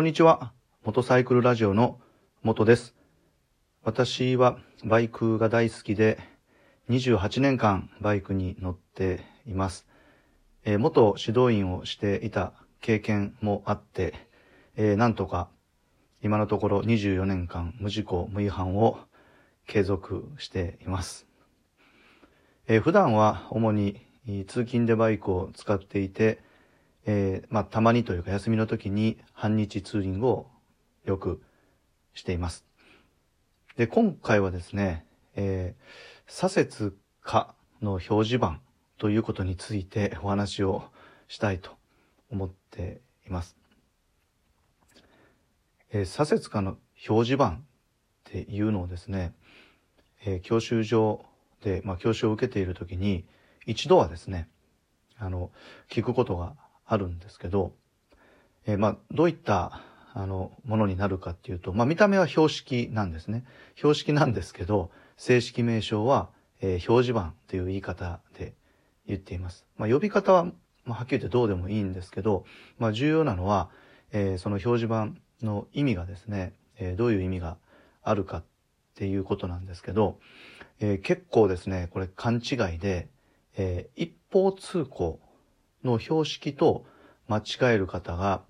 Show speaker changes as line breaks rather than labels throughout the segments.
こんにちは。モトサイクルラジオの元です。私はバイクが大好きで、28年間バイクに乗っています。えー、元指導員をしていた経験もあって、えー、なんとか今のところ24年間無事故無違反を継続しています。えー、普段は主に通勤でバイクを使っていて、えー、まあ、たまにというか休みの時に半日ツーリングをよくしています。で、今回はですね、えー、左折かの表示板ということについてお話をしたいと思っています。えー、左折かの表示板っていうのをですね、えー、教習所で、まあ、教習を受けている時に一度はですね、あの、聞くことがあるんですけど、えー、まあ、どういったあのものになるかっていうと、まあ、見た目は標識なんですね。標識なんですけど、正式名称は、えー、表示板という言い方で言っています。まあ、呼び方は、まあ、はっきり言ってどうでもいいんですけど、まあ、重要なのは、えー、その表示板の意味がですね、えー、どういう意味があるかっていうことなんですけど、えー、結構ですね、これ勘違いで、えー、一方通行の標識と間違える方が、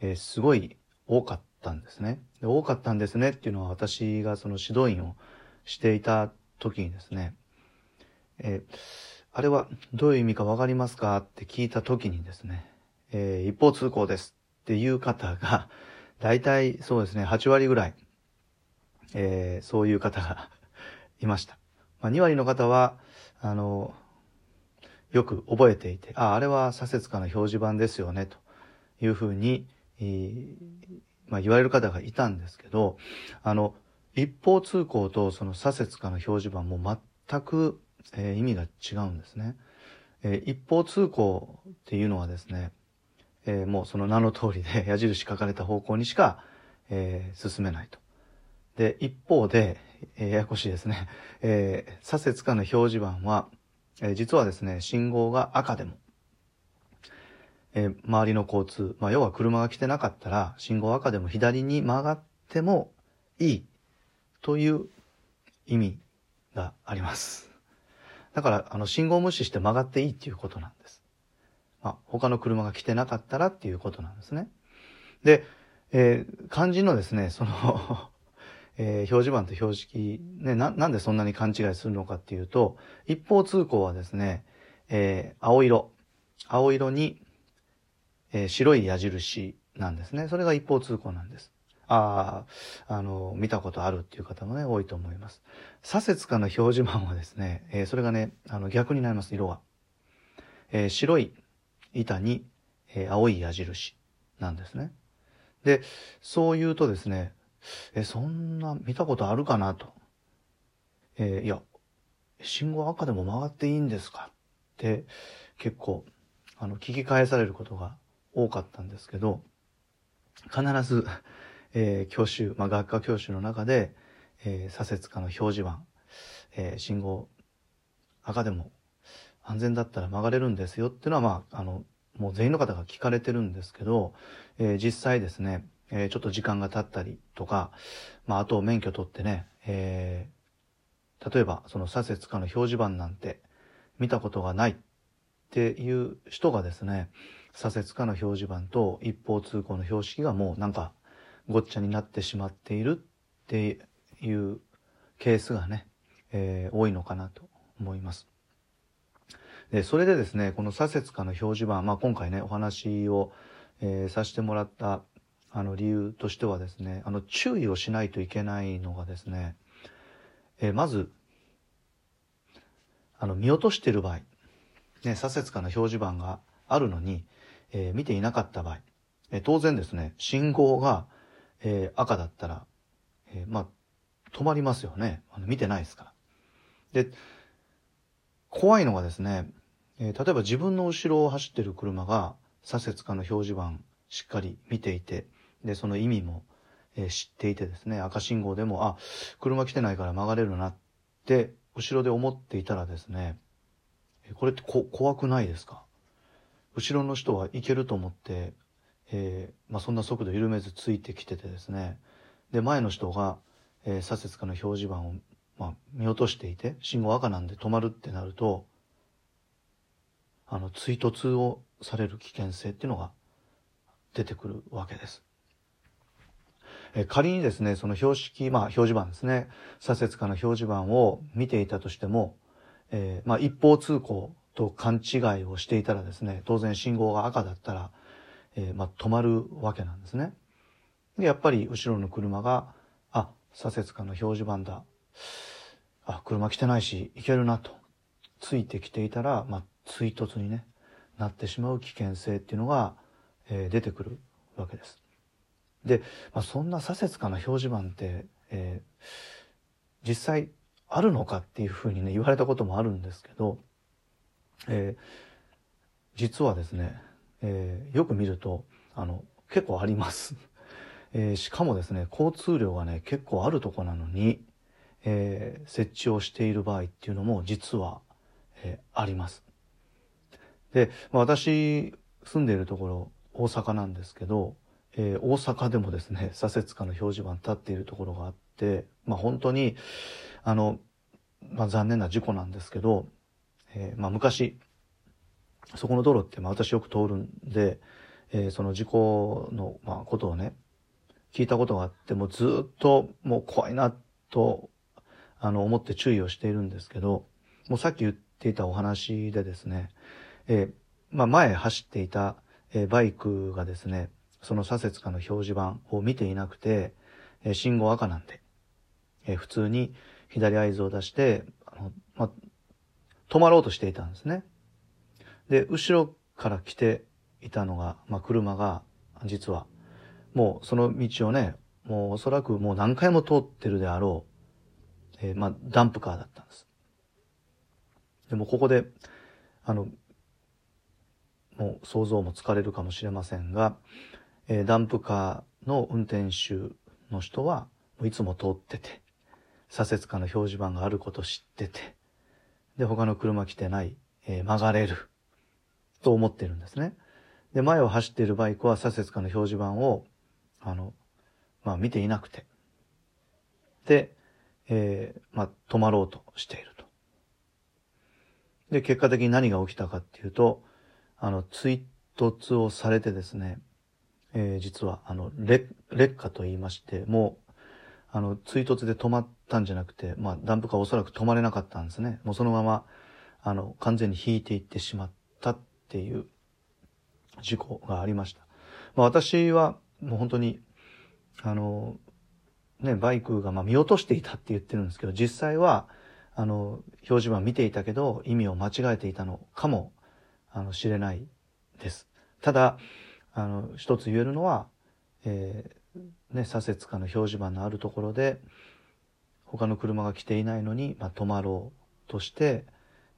えー、すごい多かったんですねで。多かったんですねっていうのは私がその指導員をしていた時にですね、えー、あれはどういう意味かわかりますかって聞いた時にですね、えー、一方通行ですっていう方が、大体そうですね、8割ぐらい、えー、そういう方がいました。まあ、2割の方は、あの、よく覚えていて、あ、あれは左折かの表示板ですよね、というふうに、まあ、言われる方がいたんですけど、あの、一方通行とその左折かの表示板も全く、えー、意味が違うんですね。えー、一方通行っていうのはですね、えー、もうその名の通りで 矢印書かれた方向にしか、えー、進めないと。で、一方で、えー、ややこしいですね、えー、左折かの表示板は、えー、実はですね、信号が赤でも、えー、周りの交通、まあ、要は車が来てなかったら、信号赤でも左に曲がってもいいという意味があります。だから、あの、信号無視して曲がっていいっていうことなんです。まあ、他の車が来てなかったらっていうことなんですね。で、えー、肝心のですね、そのえー、表示板と標識、ねな、なんでそんなに勘違いするのかっていうと、一方通行はですね、えー、青色。青色に、えー、白い矢印なんですね。それが一方通行なんです。ああ、あの、見たことあるっていう方もね、多いと思います。左折かの表示板はですね、えー、それがね、あの、逆になります、色が。えー、白い板に、えー、青い矢印なんですね。で、そう言うとですね、え、そんな見たことあるかな？と。えー、いや、信号赤でも曲がっていいんですか？って結構、あの、聞き返されることが多かったんですけど、必ず、えー、教習、まあ、学科教習の中で、えー、左折かの表示板、えー、信号赤でも安全だったら曲がれるんですよっていうのは、まあ、あの、もう全員の方が聞かれてるんですけど、えー、実際ですね、えー、ちょっと時間が経ったりとか、まあ、あと免許取ってね、えー、例えばその左折かの表示板なんて見たことがないっていう人がですね、左折かの表示板と一方通行の標識がもうなんかごっちゃになってしまっているっていうケースがね、えー、多いのかなと思います。で、それでですね、この左折かの表示板、まあ今回ね、お話を、えー、させてもらったあの理由としてはですね、あの注意をしないといけないのがですね、えー、まず、あの見落としている場合、ね、左折かの表示板があるのに、えー、見ていなかった場合、えー、当然ですね、信号が、えー、赤だったら、えまあ、止まりますよね。あの見てないですから。で、怖いのがですね、え例えば自分の後ろを走ってる車が左折かの表示板しっかり見ていて、で、その意味も、えー、知っていてですね、赤信号でも、あ、車来てないから曲がれるなって、後ろで思っていたらですね、これってこ怖くないですか？後ろの人は行けると思って、えー、まあ、そんな速度緩めずついてきててですねで前の人が、えー、左折かの表示板を、まあ、見落としていて信号赤なんで止まるってなるとあの追突をされる危険性っていうのが出てくるわけです。え仮にですねその標識、まあ、表示板ですね左折かの表示板を見ていたとしても、えー、まあ、一方通行と勘違いをしていたらですね当然信号が赤だったら、えー、まあ、止まるわけなんですね。でやっぱり後ろの車があ左折かの表示板だあ車来てないし行けるなとついてきていたら、まあ、追突に、ね、なってしまう危険性っていうのが、えー、出てくるわけです。で、まあ、そんな左折かな表示板って、えー、実際あるのかっていうふうにね言われたこともあるんですけど、えー、実はですね、えー、よく見るとあの結構あります、えー、しかもですね交通量がね結構あるとこなのに、えー、設置をしている場合っていうのも実は、えー、あります。で、まあ、私住んでいるところ大阪なんですけど、えー、大阪でもですね左折化の表示板立っているところがあって、まあ、本当にあの、まあ、残念な事故なんですけど、えー、まあ、昔そこの道路って、まあ、私よく通るんで、えー、その事故の、まあ、ことをね聞いたことがあってもうずっともう怖いなとあの思って注意をしているんですけどもうさっき言っていたお話でですね、えー、まあ、前走っていた、えー、バイクがですねその左折かの表示板を見ていなくて、え、信号赤なんで、え、普通に左合図を出してあの、ま、止まろうとしていたんですね。で後ろから来ていたのが、まあ、車が実はもうその道をねもうおそらくもう何回も通ってるであろう、えー、まあ、ダンプカーだったんです。でもここであのもう想像もつかれるかもしれませんが、えー、ダンプカーの運転手の人はいつも通ってて、左折化の表示板があること知ってて、で、他の車来てない、えー、曲がれる、と思ってるんですね。で、前を走っているバイクは左折化の表示板を、あの、まあ見ていなくて、で、えー、まあ止まろうとしていると。で、結果的に何が起きたかっていうと、あの、追突をされてですね、えー、実は、あの、劣化と言いまして、もう、あの、追突で止まったんじゃなくて、まあ、ダンプカーおそらく止まれなかったんですね。もうそのまま、あの、完全に引いていってしまったっていう事故がありました。まあ、私は、もう本当に、あの、ね、バイクがまあ見落としていたって言ってるんですけど、実際は、あの、表示板見ていたけど、意味を間違えていたのかもあの知れないです。ただあの一つ言えるのは、えー、ね、左折かの表示板のあるところで他の車が来ていないのに、まあ、止まろうとして、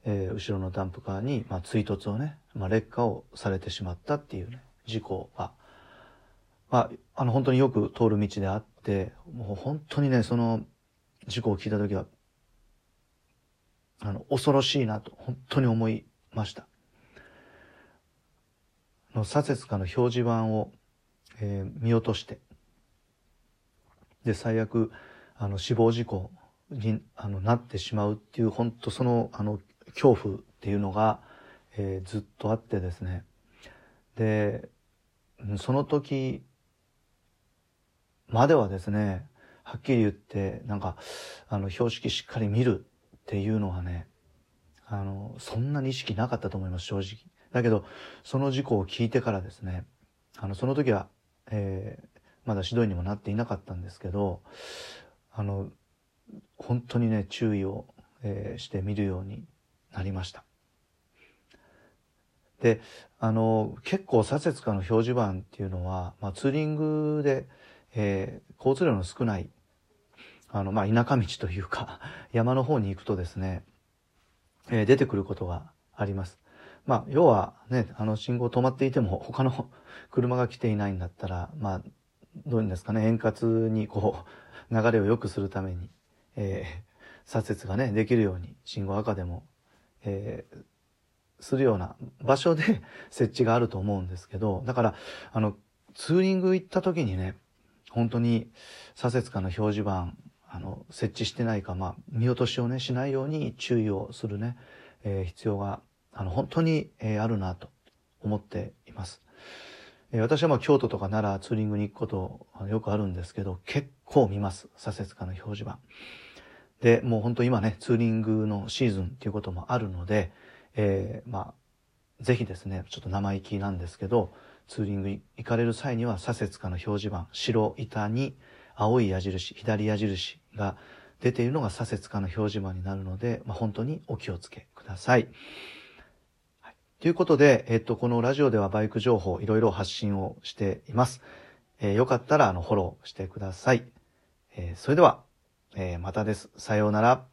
えー、後ろのダンプカーに、まあ、追突をね、まあ、劣化をされてしまったっていうね事故が、まあ、あの本当によく通る道であってもう本当にねその事故を聞いた時はあの恐ろしいなと本当に思いました。の左折かの表示板を、えー、見落としてで最悪あの死亡事故にあのなってしまうっていう本当そのあの恐怖っていうのが、えー、ずっとあってですねでその時まではですねはっきり言ってなんかあの標識しっかり見るっていうのはねあのそんなに意識なかったと思います正直。だけど、その事故を聞いてからですね、あの、その時は、えー、まだ指導員にもなっていなかったんですけど、あの、本当にね、注意を、えー、してみるようになりました。で、あの、結構左折化の表示板っていうのは、まあ、ツーリングで、えー、交通量の少ない、あの、まあ、田舎道というか、山の方に行くとですね、えー、出てくることがあります。まあ、要はね、あの信号止まっていても他の 車が来ていないんだったら、まあ、どういうんですかね、円滑にこう、流れを良くするために、えー、左折がね、できるように、信号赤でも、えー、するような場所で 設置があると思うんですけど、だから、あの、ツーリング行った時にね、本当に左折かの表示板、あの、設置してないか、まあ、見落としをね、しないように注意をするね、えー、必要が、あの、本当に、えー、あるなと思っています。えー、私はまあ、京都とか奈良ツーリングに行くことよくあるんですけど、結構見ます。左折かの表示板。で、もう本当今ね、ツーリングのシーズンっていうこともあるので、えー、まあ、ぜひですね、ちょっと生意気なんですけど、ツーリング行かれる際には左折かの表示板、白板に青い矢印、左矢印が出ているのが左折かの表示板になるので、まあ、本当にお気をつけくださ。い、ということで、えっと、このラジオではバイク情報いろいろ発信をしています。えー、よかったらあのフォローしてください。えー、それでは、えー、またです。さようなら。